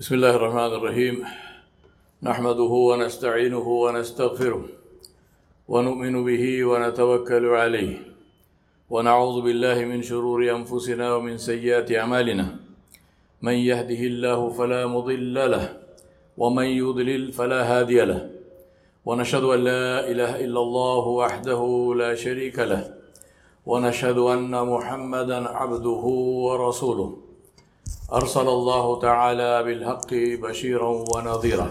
بسم الله الرحمن الرحيم. نحمده ونستعينه ونستغفره ونؤمن به ونتوكل عليه. ونعوذ بالله من شرور أنفسنا ومن سيئات أعمالنا. من يهده الله فلا مضل له ومن يضلل فلا هادي له. ونشهد أن لا إله إلا الله وحده لا شريك له. ونشهد أن محمدا عبده ورسوله. أرسل الله تعالى بالحق بشيرا ونظيرا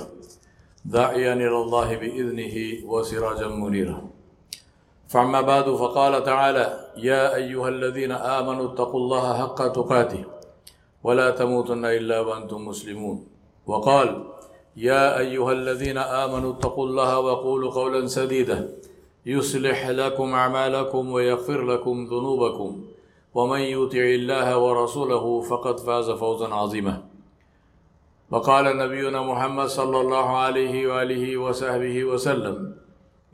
داعيا إلى الله بإذنه وسراجا منيرا. فأما بعد فقال تعالى يا أيها الذين آمنوا اتقوا الله حق تقاته ولا تموتن إلا وأنتم مسلمون. وقال يا أيها الذين آمنوا اتقوا الله وقولوا قولا سديدا يصلح لكم أعمالكم ويغفر لكم ذنوبكم. ومن يطع الله ورسوله فقد فاز فوزا عظيما. وقال نبينا محمد صلى الله عليه وآله وصحبه وسلم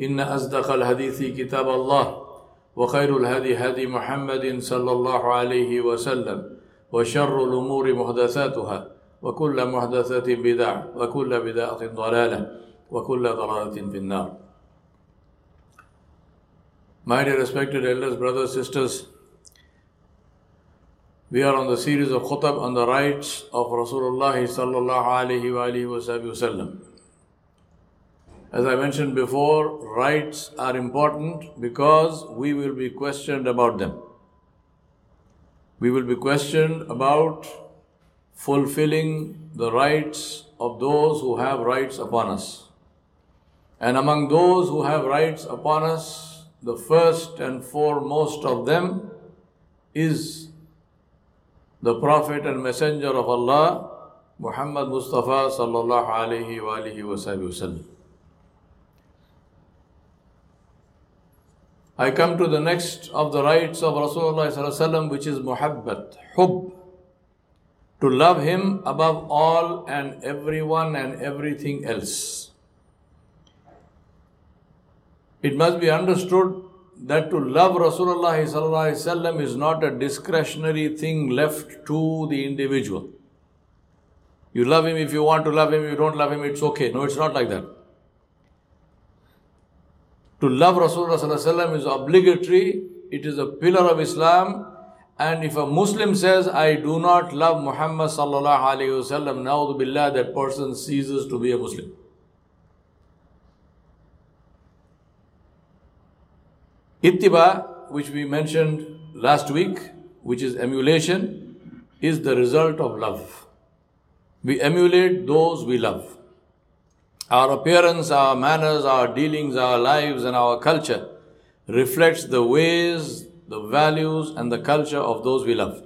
إن أصدق الحديث كتاب الله وخير الهدي هدي محمد صلى الله عليه وسلم وشر الأمور محدثاتها وكل محدثة بدعة وكل بدعة ضلالة وكل ضلالة في النار. My dear respected elders, brothers, sisters, we are on the series of khutab on the rights of Rasulullah sallallahu alaihi wasallam. As I mentioned before, rights are important because we will be questioned about them. We will be questioned about fulfilling the rights of those who have rights upon us. And among those who have rights upon us, the first and foremost of them is the Prophet and Messenger of Allah, Muhammad Mustafa sallallahu alayhi wa alihi wa sallam. I come to the next of the rights of Rasulullah sallallahu which is muhabbat, hub. To love him above all and everyone and everything else. It must be understood that to love Rasulullah is not a discretionary thing left to the individual. You love him if you want to love him, you don't love him, it's okay. No, it's not like that. To love Rasulullah is obligatory, it is a pillar of Islam. And if a Muslim says, I do not love Muhammad sallallahu alayhi wasallam, now billah, that person ceases to be a Muslim. Ittiba, which we mentioned last week, which is emulation, is the result of love. We emulate those we love. Our appearance, our manners, our dealings, our lives, and our culture reflects the ways, the values, and the culture of those we love.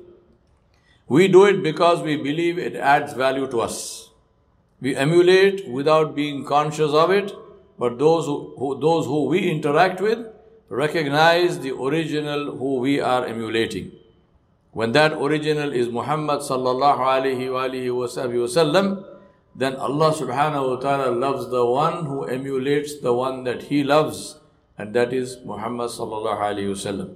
We do it because we believe it adds value to us. We emulate without being conscious of it, but those who, who those who we interact with recognize the original who we are emulating. When that original is Muhammad sallallahu alaihi wasallam, then Allah subhanahu wa ta'ala loves the one who emulates the one that he loves, and that is Muhammad sallallahu alaihi wasallam.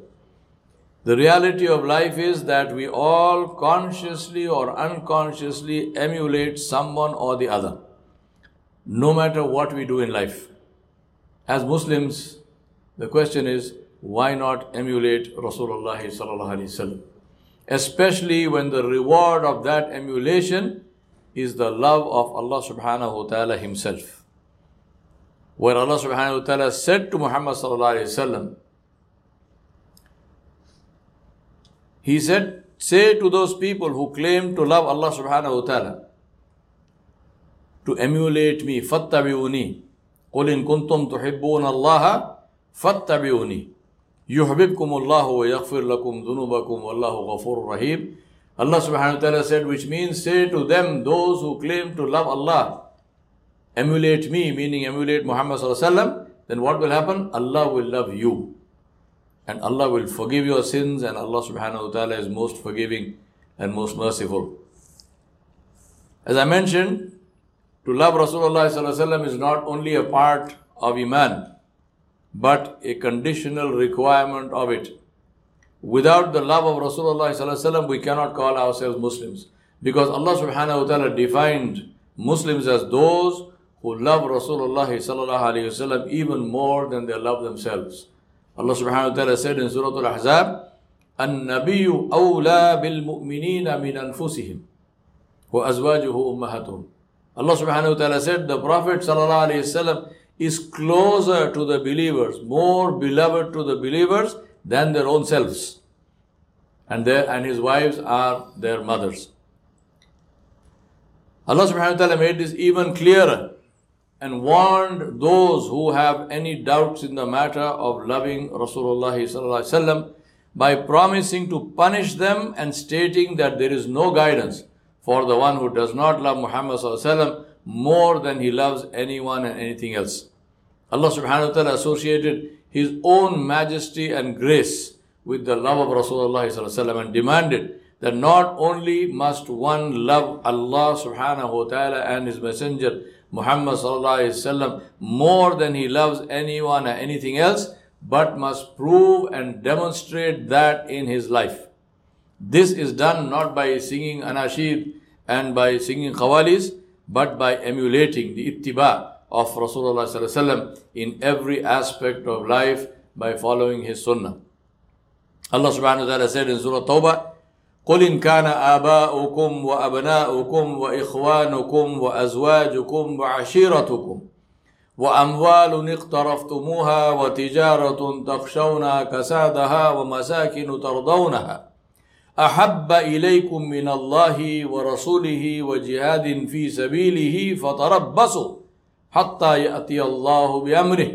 The reality of life is that we all consciously or unconsciously emulate someone or the other, no matter what we do in life. As Muslims, the question is, why not emulate Rasulullah sallallahu alaihi wasallam? Especially when the reward of that emulation is the love of Allah subhanahu wa ta'ala himself. Where Allah subhanahu wa ta'ala said to Muhammad sallallahu alaihi wasallam, He said, say to those people who claim to love Allah subhanahu wa ta'ala, to emulate me, fattabi'uni, قُلْ إِن كُنْتُمْ تُحِبُّونَ اللَّهَ ফত্তাবিউনি ইউহবিব কুমুল্লাহ ইয়াকফির লাকুম দুনুবাকুম আল্লাহ গফুর রাহিম Allah subhanahu wa ta'ala said, which means say to them, those who claim to love Allah, emulate me, meaning emulate Muhammad sallallahu then what will happen? Allah will love you. And Allah will forgive your sins and Allah subhanahu wa ta'ala is most forgiving and most merciful. As I mentioned, to love Rasulullah sallallahu is not only a part of Iman, but a conditional requirement of it. Without the love of Rasulullah, we cannot call ourselves Muslims. Because Allah subhanahu wa ta'ala defined Muslims as those who love Rasulullah sallallahu alayhi wasallam even more than they love themselves. Allah subhanahu wa ta'ala said in Surah Al-Ahzab, النبي أولى بالمؤمنين من أنفسهم وأزواجه أمهاتهم Allah subhanahu wa ta'ala said the Prophet sallallahu alayhi wasallam is closer to the believers, more beloved to the believers than their own selves. And, their, and his wives are their mothers. Allah subhanahu wa ta'ala made this even clearer and warned those who have any doubts in the matter of loving Rasulullah by promising to punish them and stating that there is no guidance for the one who does not love Muhammad more than he loves anyone and anything else. Allah subhanahu wa ta'ala associated his own majesty and grace with the love of Rasulullah and demanded that not only must one love Allah subhanahu wa ta'ala and his messenger Muhammad sallallahu more than he loves anyone or anything else, but must prove and demonstrate that in his life. This is done not by singing anashid and by singing qawalis, but by emulating the ittiba of Rasulullah in every aspect of life by following his sunnah. Allah subhanahu wa ta'ala said in Surah Tawbah, قل إن كان آباؤكم وأبناؤكم وإخوانكم وأزواجكم وعشيرتكم وأموال اقترفتموها وتجارة تخشون كسادها ومساكن ترضونها أحب إليكم من الله ورسوله وجهاد في سبيله فتربصوا حتى يأتي الله بأمره.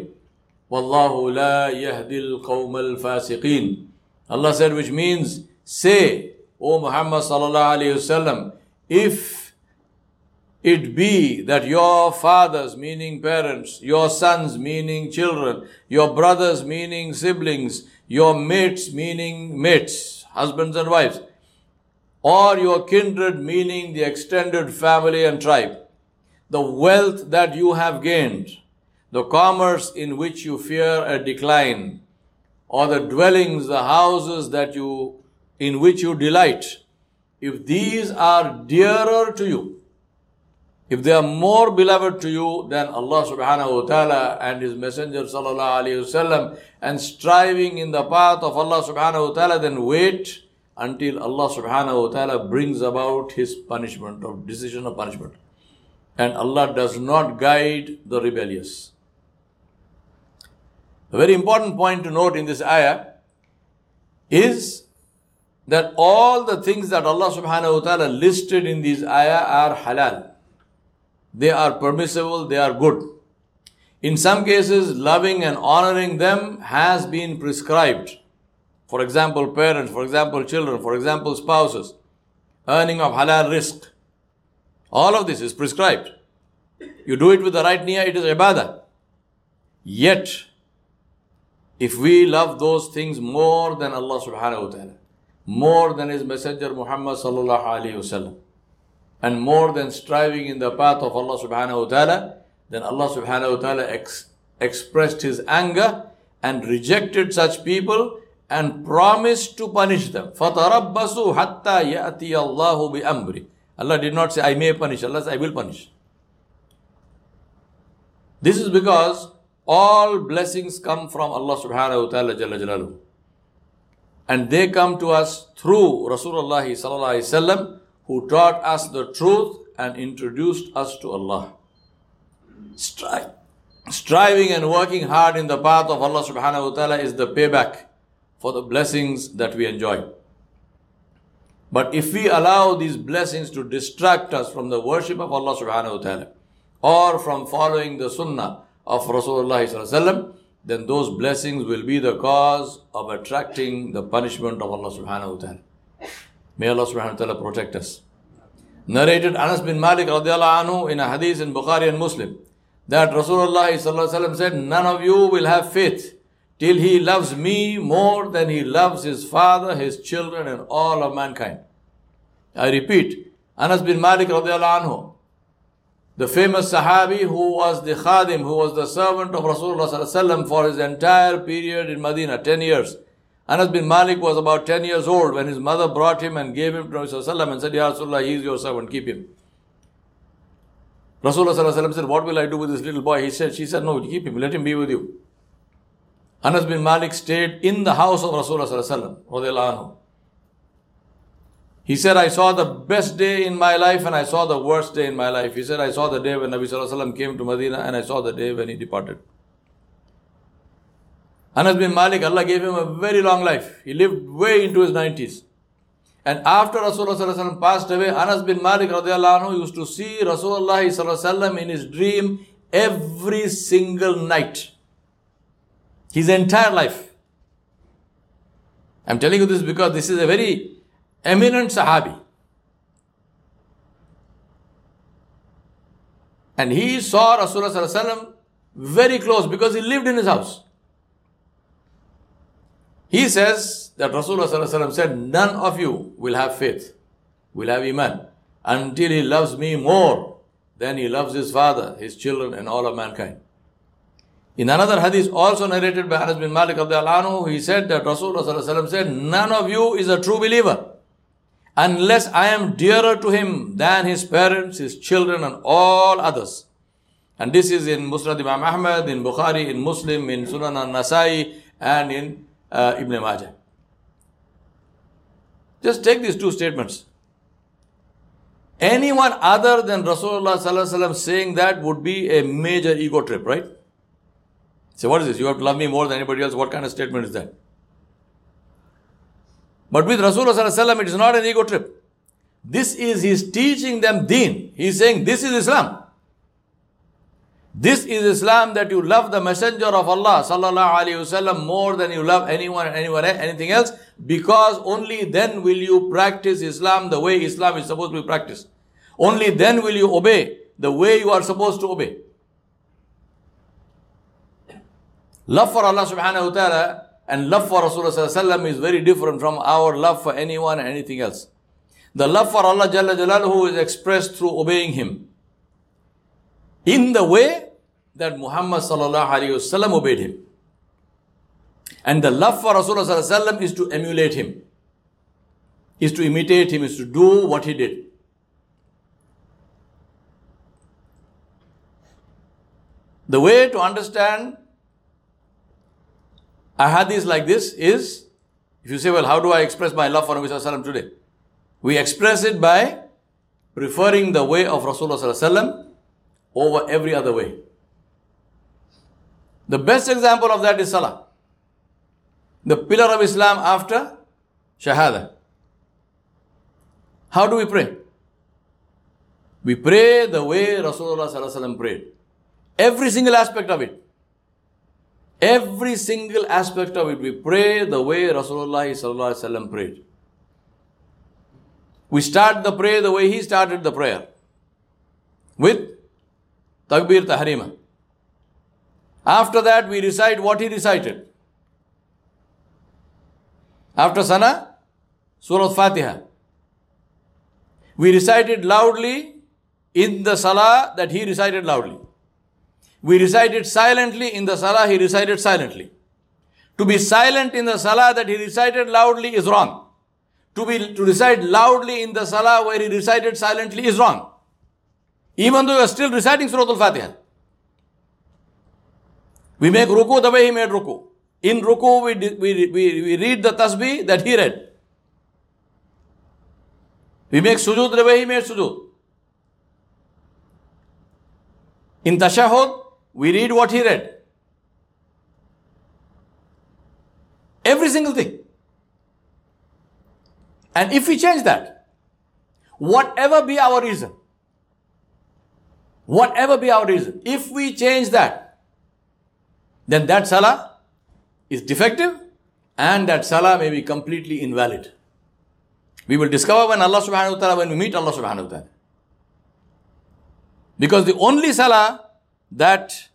والله لا يهدي القوم الفاسقين. Allah said which means say O Muhammad sallallahu alayhi wasallam, if it be that your fathers, meaning parents, your sons, meaning children, your brothers, meaning siblings, your mates, meaning mates, husbands and wives, or your kindred, meaning the extended family and tribe, the wealth that you have gained, the commerce in which you fear a decline, or the dwellings, the houses that you in which you delight, if these are dearer to you, if they are more beloved to you than Allah subhanahu wa ta'ala and His Messenger sallallahu alayhi wasallam and striving in the path of Allah subhanahu wa ta'ala, then wait until Allah subhanahu wa ta'ala brings about His punishment or decision of punishment. And Allah does not guide the rebellious. A very important point to note in this ayah is that all the things that Allah subhanahu wa ta'ala listed in these ayah are halal. They are permissible, they are good. In some cases, loving and honoring them has been prescribed. For example, parents, for example, children, for example, spouses, earning of halal rizq. All of this is prescribed. You do it with the right niyyah, it is ibadah. Yet, if we love those things more than Allah subhanahu wa ta'ala, more than his messenger Muhammad sallallahu alaihi wasallam and more than striving in the path of Allah subhanahu wa ta'ala, then Allah subhanahu wa ta'ala ex- expressed his anger and rejected such people and promised to punish them. فَتَرَبَّصُوا حَتَّى يَأْتِيَ اللَّهُ بِأَمْرِ Allah did not say, I may punish. Allah said, I will punish. This is because all blessings come from Allah subhanahu wa ta'ala jalla jalaluhu and they come to us through Rasulullah sallallahu who taught us the truth and introduced us to Allah. Stri- striving and working hard in the path of Allah subhanahu wa ta'ala is the payback for the blessings that we enjoy. But if we allow these blessings to distract us from the worship of Allah subhanahu wa ta'ala or from following the sunnah of Rasulullah then those blessings will be the cause of attracting the punishment of Allah subhanahu wa ta'ala. May Allah subhanahu wa ta'ala protect us. Narrated Anas bin Malik radiallahu anhu in a hadith in Bukhari and Muslim that Rasulullah said, None of you will have faith till he loves me more than he loves his father, his children, and all of mankind. I repeat, Anas bin Malik radiallahu anhu the famous Sahabi who was the Khadim, who was the servant of Rasulullah for his entire period in Medina, 10 years. Anas bin Malik was about 10 years old when his mother brought him and gave him to Rasulullah and said, Ya Rasulullah, he is your servant, keep him. Rasulullah said, What will I do with this little boy? He said, She said, No, keep him, let him be with you. Anas bin Malik stayed in the house of Rasulullah. He said, I saw the best day in my life and I saw the worst day in my life. He said, I saw the day when Nabi came to Medina and I saw the day when he departed. Anas bin Malik, Allah gave him a very long life. He lived way into his 90s. And after Rasulullah passed away, Anas bin Malik anhu used to see Rasulullah in his dream every single night. His entire life. I'm telling you this because this is a very eminent Sahabi. And he saw Rasulullah very close because he lived in his house. He says that Rasulullah said, None of you will have faith, will have Iman, until he loves me more than he loves his father, his children, and all of mankind. In another hadith, also narrated by Anas bin Malik Alanu, he said that Rasulullah said, None of you is a true believer unless I am dearer to him than his parents, his children, and all others. And this is in Musnad Imam Ahmad, in Bukhari, in Muslim, in Sunan al-Nasai, and in uh, Ibn Majah. Just take these two statements. Anyone other than Rasulullah saying that would be a major ego trip, right? So what is this? You have to love me more than anybody else. What kind of statement is that? But with Rasulullah it is not an ego trip. This is his teaching them deen. He is saying this is Islam. This is Islam that you love the messenger of Allah sallallahu alaihi wasallam more than you love anyone anyone anything else because only then will you practice Islam the way Islam is supposed to be practiced. Only then will you obey the way you are supposed to obey. Love for Allah subhanahu wa ta'ala and love for Rasulullah is very different from our love for anyone and anything else. The love for Allah Jalla Jalaluhu is expressed through obeying Him. In the way that Muhammad obeyed him. And the love for Rasulullah is to emulate him, is to imitate him, is to do what he did. The way to understand a hadith like this is, if you say, well, how do I express my love for Nabi Sallallahu today? We express it by preferring the way of Rasulullah over every other way. The best example of that is Salah. The pillar of Islam after Shahada. How do we pray? We pray the way Rasulullah prayed. Every single aspect of it. Every single aspect of it, we pray the way Rasulullah prayed. We start the prayer the way he started the prayer. With Takbir Tahrima. After that, we recite what he recited. After Sana, Surah Fatiha. We recited loudly in the Salah that he recited loudly. We recited silently in the Salah he recited silently. To be silent in the Salah that he recited loudly is wrong. To be to recite loudly in the Salah where he recited silently is wrong. Even though you are still reciting Surah Al-Fatiha. We make ruku the way he made ruku. In ruku, we, we, we, we read the tasbih that he read. We make sujud the way he made sujud. In tashahud, we read what he read. Every single thing. And if we change that, whatever be our reason, whatever be our reason, if we change that, then that salah is defective and that salah may be completely invalid. We will discover when Allah subhanahu wa ta'ala, when we meet Allah subhanahu wa ta'ala. Because the only salah that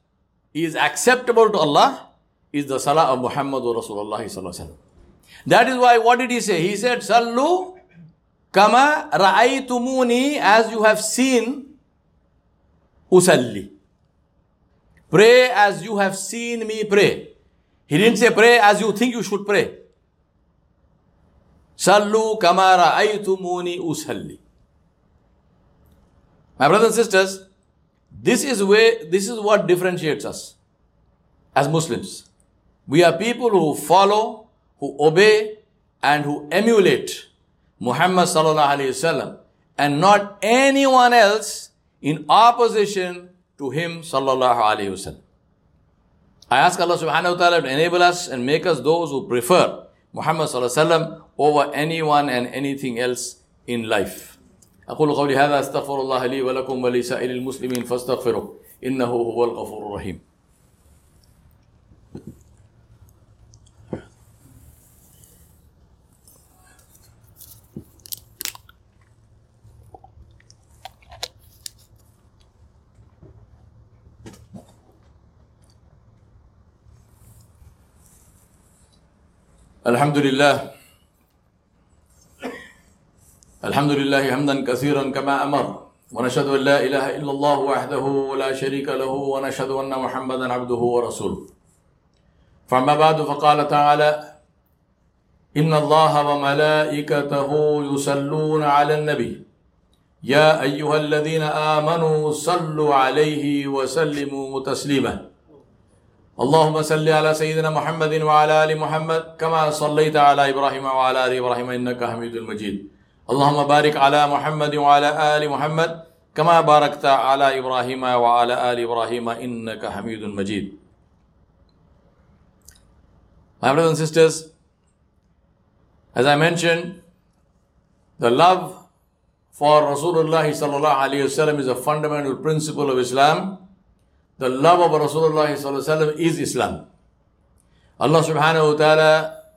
is acceptable to Allah is the salah of Muhammad Rasulullah sallallahu That is why, what did he say? He said, Sallu kama ra'aytumuni as you have seen usalli. Pray as you have seen me pray. He didn't say pray as you think you should pray. Sallu kamara aitumuni usalli. My brothers and sisters, this is where this is what differentiates us as Muslims. We are people who follow, who obey, and who emulate Muhammad sallallahu alaihi wasallam, and not anyone else in opposition to him sallallahu alaihi wasallam. I ask Allah subhanahu wa ta'ala to enable us and make us those who prefer Muhammad sallallahu alaihi wasallam over anyone and anything else in life. أقول قولي هذا أستغفر الله لي ولكم ولسائر المسلمين فاستغفروه إنه هو الغفور الرحيم الحمد لله الحمد لله حمدا كثيرا كما أمر ونشهد ان لا اله الا الله وحده لا شريك له ونشهد ان محمدا عبده ورسوله فاما بعد فقال تعالى ان الله وملائكته يصلون على النبي يا ايها الذين امنوا صلوا عليه وسلموا تسليما اللهم صل على سيدنا محمد وعلى آل محمد كما صليت على إبراهيم وعلى آل إبراهيم إنك حميد مجيد. اللهم بارك على محمد وعلى آل محمد كما باركت على إبراهيم وعلى آل إبراهيم إنك حميد مجيد. My brothers and sisters, as I mentioned, the love for Rasulullah is a fundamental principle of Islam. the love of Rasulullah is Islam. Allah subhanahu wa ta'ala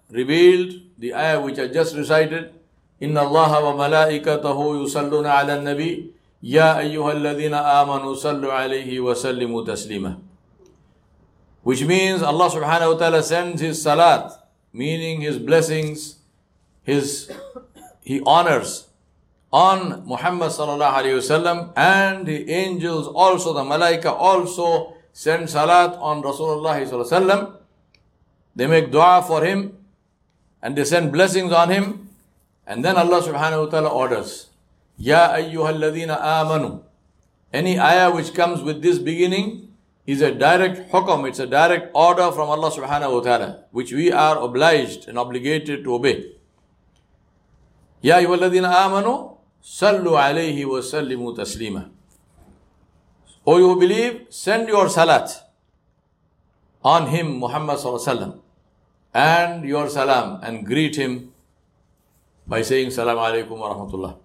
revealed the ayah which I just recited. إن الله وملائكته يصلون على النبي يا أيها الذين آمنوا صلوا عليه وسلموا تسليما Which means Allah subhanahu wa ta'ala sends His salat, meaning His blessings, His He honors on Muhammad sallallahu alayhi wasallam and the angels also, the malaika also send salat on Rasulullah sallallahu alayhi wasallam. They make dua for him and they send blessings on him. And then Allah subhanahu wa ta'ala orders, Ya ayyuhalladhina amanu. Any ayah which comes with this beginning is a direct hukam, it's a direct order from Allah subhanahu wa ta'ala, which we are obliged and obligated to obey. Ya ayyuhalladhina amanu. Sallu alayhi wa sallimu taslima. O you believe, send your salat on him, Muhammad sallallahu and your salam and greet him by saying salam alaykum wa rahmatullah.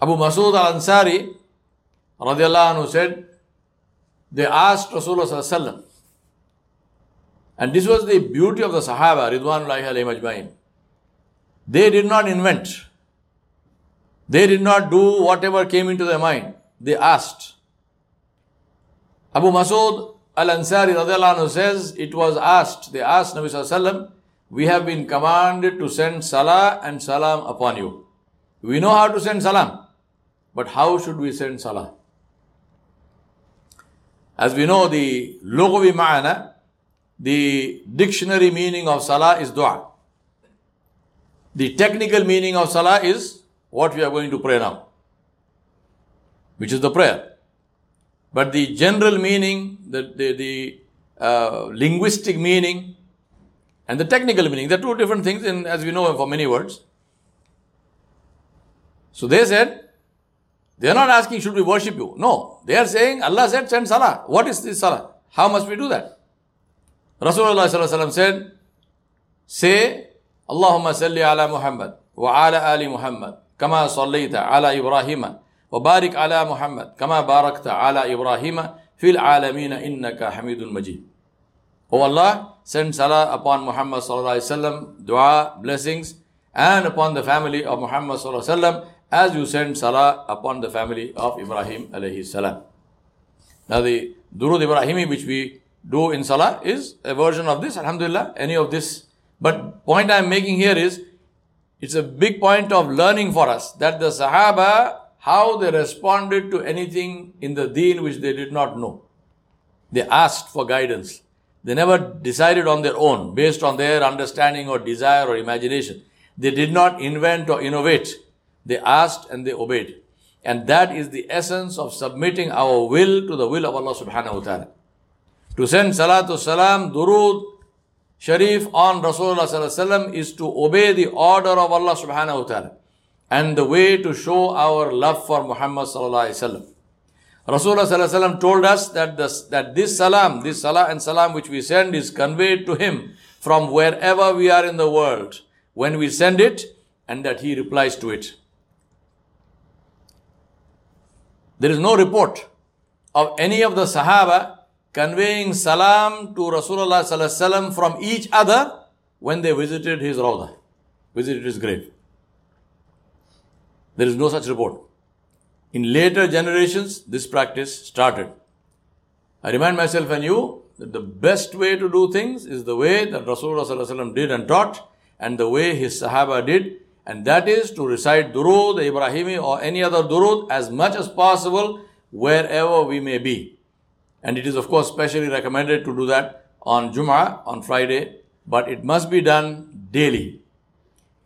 Abu Masud al-Ansari radiallahu anhu said, they asked Rasulullah sallallahu and this was the beauty of the Sahaba, Ridwanullahi alayhi majma'in. They did not invent. They did not do whatever came into their mind. They asked. Abu Masud al-Ansari says, it was asked, they asked Nabi Sallallahu we have been commanded to send salah and salam upon you. We know how to send salam, but how should we send salah? As we know, the lughwi ma'ana, the dictionary meaning of salah is dua. The technical meaning of salah is what we are going to pray now, which is the prayer. But the general meaning, the, the, the uh, linguistic meaning, and the technical meaning, they're two different things, in, as we know for many words. So they said, they are not asking, should we worship you? No. They are saying, Allah said, send salah. What is this salah? How must we do that? Rasulullah said, say, Allahumma salli ala Muhammad wa ala ali Muhammad كما صليت على إبراهيم وبارك على محمد كما باركت على إبراهيم في العالمين إنك حميد مجيد O Allah, send salah upon Muhammad sallallahu alaihi wasallam, dua, blessings, and upon the family of Muhammad sallallahu alaihi wasallam, as you send salah upon the family of Ibrahim alayhi salam. Now the Durud Ibrahimi which we do in salah is a version of this, alhamdulillah, any of this. But point I am making here is, it's a big point of learning for us that the Sahaba, how they responded to anything in the deen which they did not know. They asked for guidance. They never decided on their own based on their understanding or desire or imagination. They did not invent or innovate. They asked and they obeyed. And that is the essence of submitting our will to the will of Allah subhanahu wa ta'ala. To send salatu salam, durud, sharif on Rasulullah sallallahu is to obey the order of Allah subhanahu wa ta'ala and the way to show our love for Muhammad sallallahu alaihi wasallam. Rasulullah sallallahu told us that this, that this salam, this salah and salam which we send is conveyed to him from wherever we are in the world when we send it and that he replies to it. There is no report of any of the Sahaba conveying salam to Rasulullah from each other when they visited his rawdah, visited his grave. There is no such report. In later generations, this practice started. I remind myself and you that the best way to do things is the way that Rasulullah did and taught and the way his Sahaba did, and that is to recite Durud, Ibrahimi, or any other Durud as much as possible wherever we may be. And it is, of course, specially recommended to do that on Jum'ah, on Friday, but it must be done daily.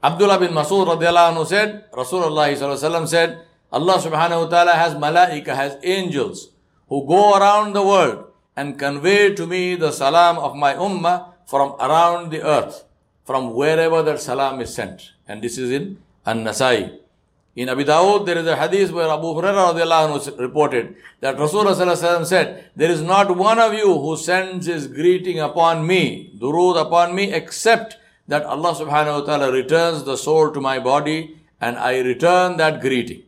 Abdullah bin Masud anhu said, Rasulullah said, Allah subhanahu wa ta'ala has malaika, has angels who go around the world and convey to me the salam of my ummah from around the earth, from wherever that salam is sent. And this is in An-Nasai. In Abi Dawud, there is a hadith where Abu Hurairah reported that Rasulullah said, There is not one of you who sends his greeting upon me, durud upon me, except that Allah subhanahu wa ta'ala returns the soul to my body and I return that greeting.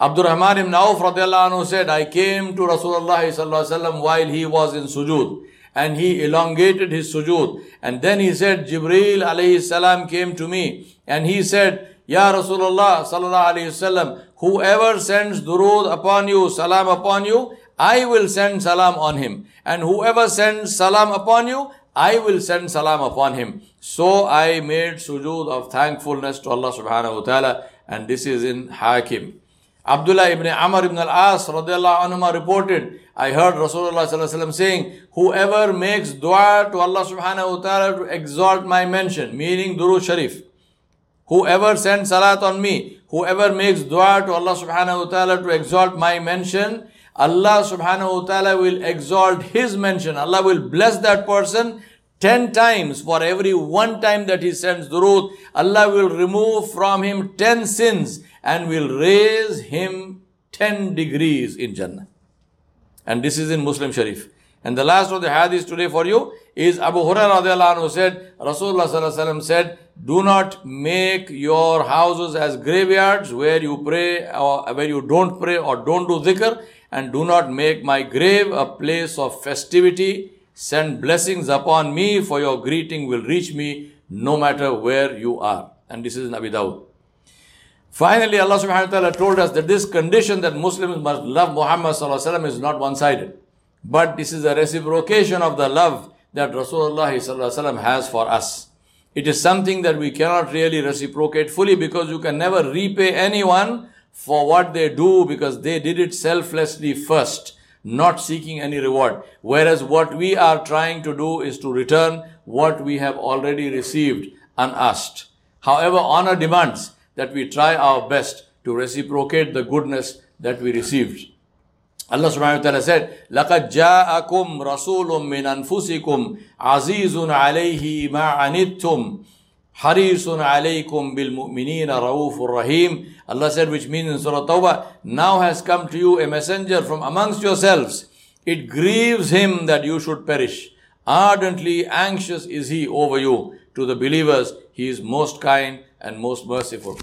Abdurrahman ibn Auf said, I came to Rasulullah while he was in sujood and he elongated his sujood. And then he said, Jibreel alayhi salam came to me and he said, Ya Rasulullah sallallahu alayhi wasallam, whoever sends durud upon you, salam upon you, I will send salam on him. And whoever sends salam upon you, I will send salam upon him. So I made sujood of thankfulness to Allah subhanahu wa ta'ala and this is in Hakim. Abdullah ibn Amr ibn al-As radiallahu anhu reported, I heard Rasulullah sallallahu saying, whoever makes dua to Allah subhanahu wa ta'ala to exalt my mention, meaning Duru Sharif, whoever sends salat on me, whoever makes dua to Allah subhanahu wa ta'ala to exalt my mention, Allah subhanahu wa ta'ala will exalt his mention. Allah will bless that person 10 times for every one time that he sends durood. Allah will remove from him 10 sins and will raise him 10 degrees in Jannah. And this is in Muslim Sharif. And the last of the hadith today for you is Abu Hurairah who said, Rasulullah said, do not make your houses as graveyards where you pray or where you don't pray or don't do dhikr and do not make my grave a place of festivity. Send blessings upon me, for your greeting will reach me no matter where you are. And this is in Dawud. Finally, Allah subhanahu wa ta'ala told us that this condition that Muslims must love Muhammad is not one-sided. But this is a reciprocation of the love that Rasulullah has for us. It is something that we cannot really reciprocate fully because you can never repay anyone for what they do because they did it selflessly first, not seeking any reward. Whereas what we are trying to do is to return what we have already received unasked. However, honor demands that we try our best to reciprocate the goodness that we received. Allah subhanahu wa ta'ala said, لَقَدْ جَاءَكُمْ رَسُولٌ مِّنْ أَنفُسِكُمْ عَزِيزٌ عَلَيْهِ مَا عَنِتُّمْ Harisun alaykum bil mu'minina raufur rahim. Allah said, which means in Surah Tawbah, now has come to you a messenger from amongst yourselves. It grieves him that you should perish. Ardently anxious is he over you. To the believers, he is most kind and most merciful.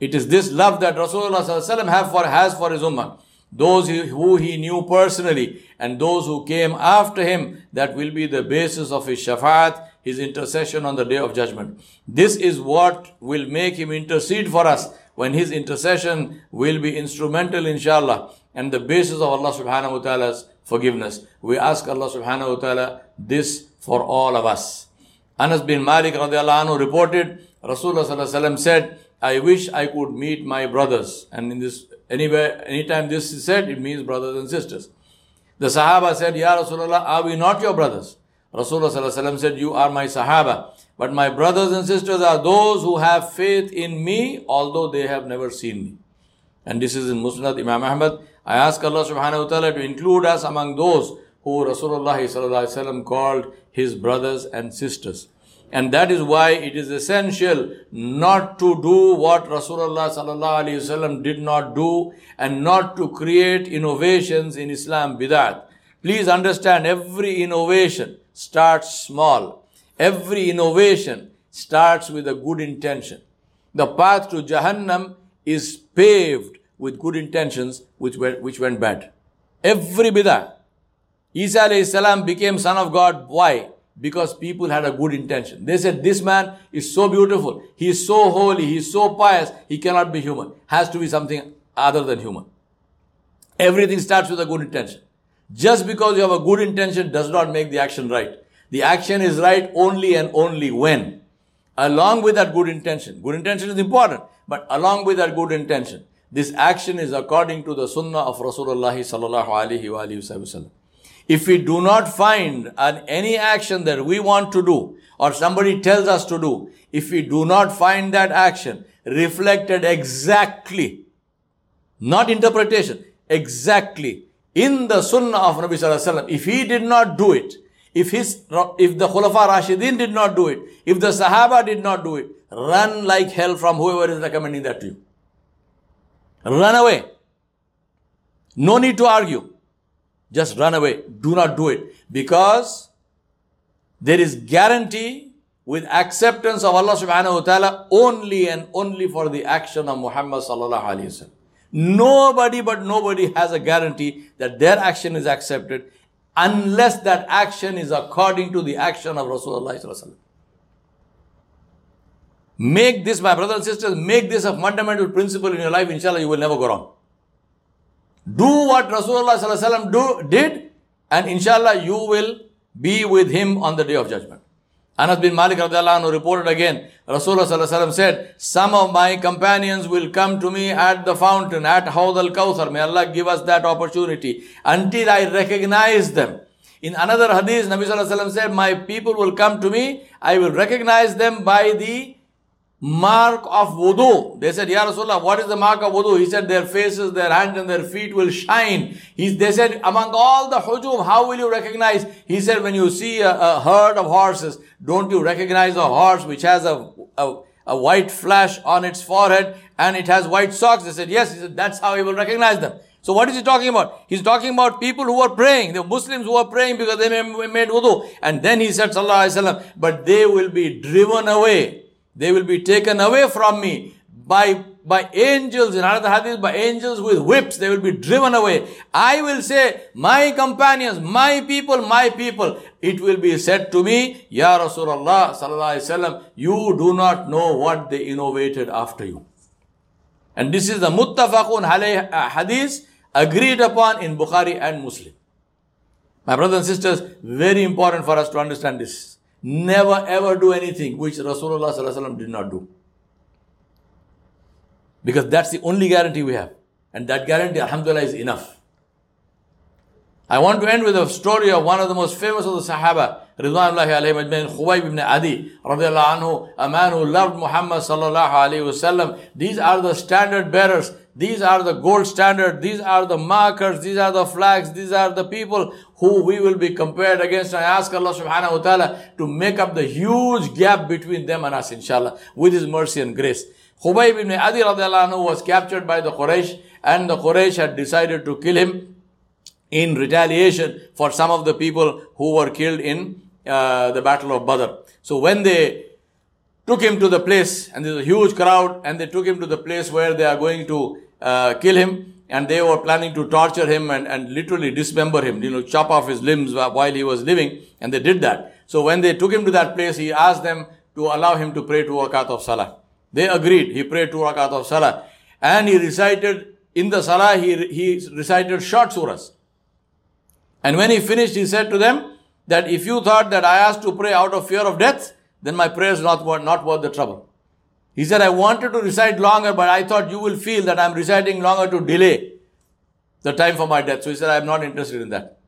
It is this love that Rasulullah have for, has for his ummah. Those who he knew personally and those who came after him, that will be the basis of his shafaat his intercession on the day of judgment. This is what will make him intercede for us when his intercession will be instrumental inshallah and the basis of Allah subhanahu wa ta'ala's forgiveness. We ask Allah subhanahu wa ta'ala this for all of us. Anas bin Malik radiallahu anhu reported, Rasulullah said, I wish I could meet my brothers. And in this, anywhere, anytime this is said, it means brothers and sisters. The Sahaba said, Ya Rasulullah, are we not your brothers? Rasulullah said, You are my Sahaba. But my brothers and sisters are those who have faith in me, although they have never seen me. And this is in Musnad Imam Ahmad. I ask Allah subhanahu wa ta'ala to include us among those who Rasulullah called his brothers and sisters. And that is why it is essential not to do what Rasulullah did not do and not to create innovations in Islam bid'at. Please understand every innovation starts small. Every innovation starts with a good intention. The path to Jahannam is paved with good intentions which went, which went bad. Every bid'ah. Isa salam became son of God. Why? Because people had a good intention. They said, this man is so beautiful, he is so holy, he is so pious, he cannot be human. Has to be something other than human. Everything starts with a good intention. Just because you have a good intention does not make the action right. The action is right only and only when. Along with that good intention. Good intention is important, but along with that good intention, this action is according to the sunnah of Rasulullah sallallahu alaihi wasallam. If we do not find an, any action that we want to do or somebody tells us to do, if we do not find that action reflected exactly, not interpretation, exactly in the sunnah of Nabi Sallallahu Alaihi if he did not do it, if his, if the Khulafa Rashidin did not do it, if the Sahaba did not do it, run like hell from whoever is recommending that to you. Run away. No need to argue. Just run away. Do not do it. Because there is guarantee with acceptance of Allah subhanahu wa ta'ala only and only for the action of Muhammad sallallahu alayhi wasallam. Nobody but nobody has a guarantee that their action is accepted unless that action is according to the action of Rasulullah. Make this, my brothers and sisters, make this a fundamental principle in your life. Inshallah, you will never go wrong. Do what Rasulullah do, did, and inshallah you will be with him on the day of judgment. Anas bin Malik anhu reported again, Rasulullah said, Some of my companions will come to me at the fountain, at Hawd al Kawthar. May Allah give us that opportunity until I recognize them. In another hadith, Nabi said, My people will come to me, I will recognize them by the mark of wudu. They said, Ya Rasulullah, what is the mark of wudu? He said, their faces, their hands and their feet will shine. He, they said, among all the hujum, how will you recognize? He said, when you see a, a herd of horses, don't you recognize a horse which has a, a, a white flash on its forehead and it has white socks? They said, yes. He said, that's how he will recognize them. So what is he talking about? He's talking about people who are praying, the Muslims who are praying because they made wudu. And then he said, sallallahu alaihi wasallam, but they will be driven away they will be taken away from me by, by angels, in another hadith, by angels with whips. They will be driven away. I will say, my companions, my people, my people. It will be said to me, Ya Rasulullah sallallahu alaihi wasallam, you do not know what they innovated after you. And this is the muttafaqun uh, hadith agreed upon in Bukhari and Muslim. My brothers and sisters, very important for us to understand this. Never ever do anything which Rasulullah did not do. Because that's the only guarantee we have. And that guarantee, alhamdulillah, is enough. I want to end with a story of one of the most famous of the Sahaba, Ridwanullahi alayhi majmain, Khubayb ibn Adi, radiallahu anhu, a man who loved Muhammad sallallahu alayhi wasallam. These are the standard bearers these are the gold standard. These are the markers. These are the flags. These are the people who we will be compared against. I ask Allah subhanahu wa ta'ala to make up the huge gap between them and us, inshallah, with His mercy and grace. Khubayb ibn Adi anhu was captured by the Quraysh and the Quraysh had decided to kill him in retaliation for some of the people who were killed in uh, the battle of Badr. So when they took him to the place and there's a huge crowd and they took him to the place where they are going to uh, kill him and they were planning to torture him and, and literally dismember him, you know, chop off his limbs while he was living. And they did that. So when they took him to that place, he asked them to allow him to pray two rakat of salah. They agreed. He prayed two rakat of salah. And he recited, in the salah, he, he recited short surahs. And when he finished, he said to them that if you thought that I asked to pray out of fear of death, then my prayer is not, not worth the trouble. He said, I wanted to recite longer, but I thought you will feel that I'm reciting longer to delay the time for my death. So he said, I'm not interested in that.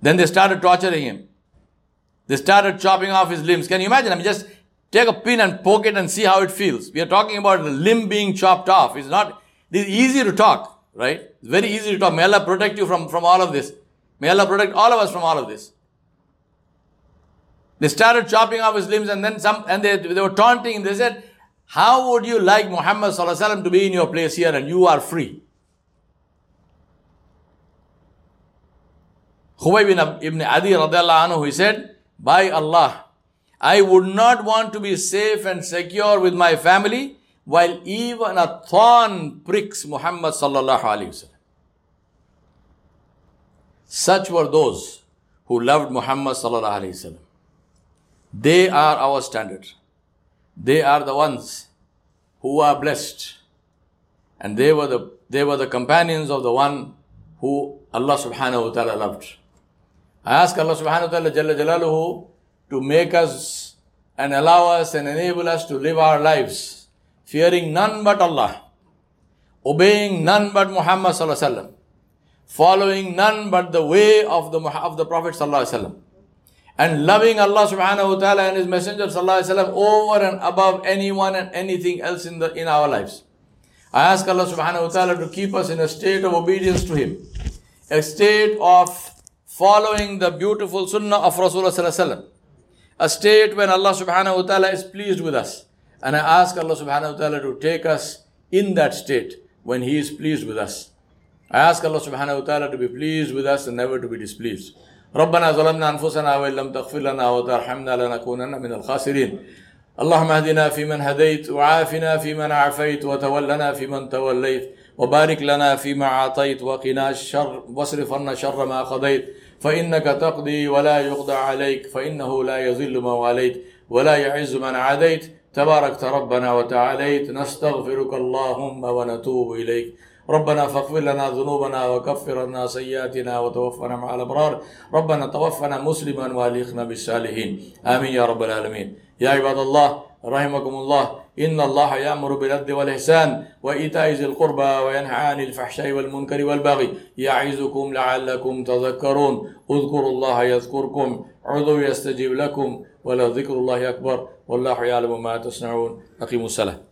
Then they started torturing him. They started chopping off his limbs. Can you imagine? I mean, just take a pin and poke it and see how it feels. We are talking about the limb being chopped off. It's not, it's easy to talk, right? It's very easy to talk. May Allah protect you from, from all of this. May Allah protect all of us from all of this. They started chopping off his limbs and then some, and they, they were taunting him. They said, how would you like Muhammad to be in your place here and you are free? Khubayb ibn Adi radiallahu anhu, he said, by Allah, I would not want to be safe and secure with my family while even a thorn pricks Muhammad sallallahu alayhi wasallam. Such were those who loved Muhammad sallallahu alayhi wasallam. They are our standard. They are the ones who are blessed. And they were the, they were the companions of the one who Allah subhanahu wa ta'ala loved. I ask Allah subhanahu wa ta'ala Jalla Jalaluhu to make us and allow us and enable us to live our lives fearing none but Allah, obeying none but Muhammad sallallahu following none but the way of the, of the Prophet sallallahu and loving Allah subhanahu wa ta'ala and His Messenger sallallahu over and above anyone and anything else in, the, in our lives. I ask Allah subhanahu wa ta'ala to keep us in a state of obedience to Him, a state of following the beautiful sunnah of Rasulullah sallallahu a state when Allah subhanahu wa ta'ala is pleased with us. And I ask Allah subhanahu wa ta'ala to take us in that state when He is pleased with us. I ask Allah subhanahu wa ta'ala to be pleased with us and never to be displeased. ربنا ظلمنا أنفسنا وإن لم تغفر لنا وترحمنا لنكونن من الخاسرين. اللهم اهدنا فيمن هديت وعافنا فيمن عافيت وتولنا فيمن توليت وبارك لنا فيما أعطيت وقنا الشر واصرف عنا شر ما قضيت. فإنك تقضي ولا يقضى عليك فإنه لا يذل من واليت ولا يعز من عاديت. تباركت ربنا وتعاليت. نستغفرك اللهم ونتوب إليك. ربنا فاغفر لنا ذنوبنا وكفر عنا سيئاتنا وتوفنا مع الأبرار. ربنا توفنا مسلما والحقنا بالصالحين. آمين يا رب العالمين. يا عباد الله رحمكم الله. إن الله يأمر بالعدل والإحسان وإيتاء ذي القربى وينهى عن الفحشاء والمنكر والبغي يعظكم لعلكم تذكرون. اذكروا الله يذكركم. عضو يستجيب لكم ولذكر الله أكبر. والله يعلم ما تصنعون. أقيموا الصلاة.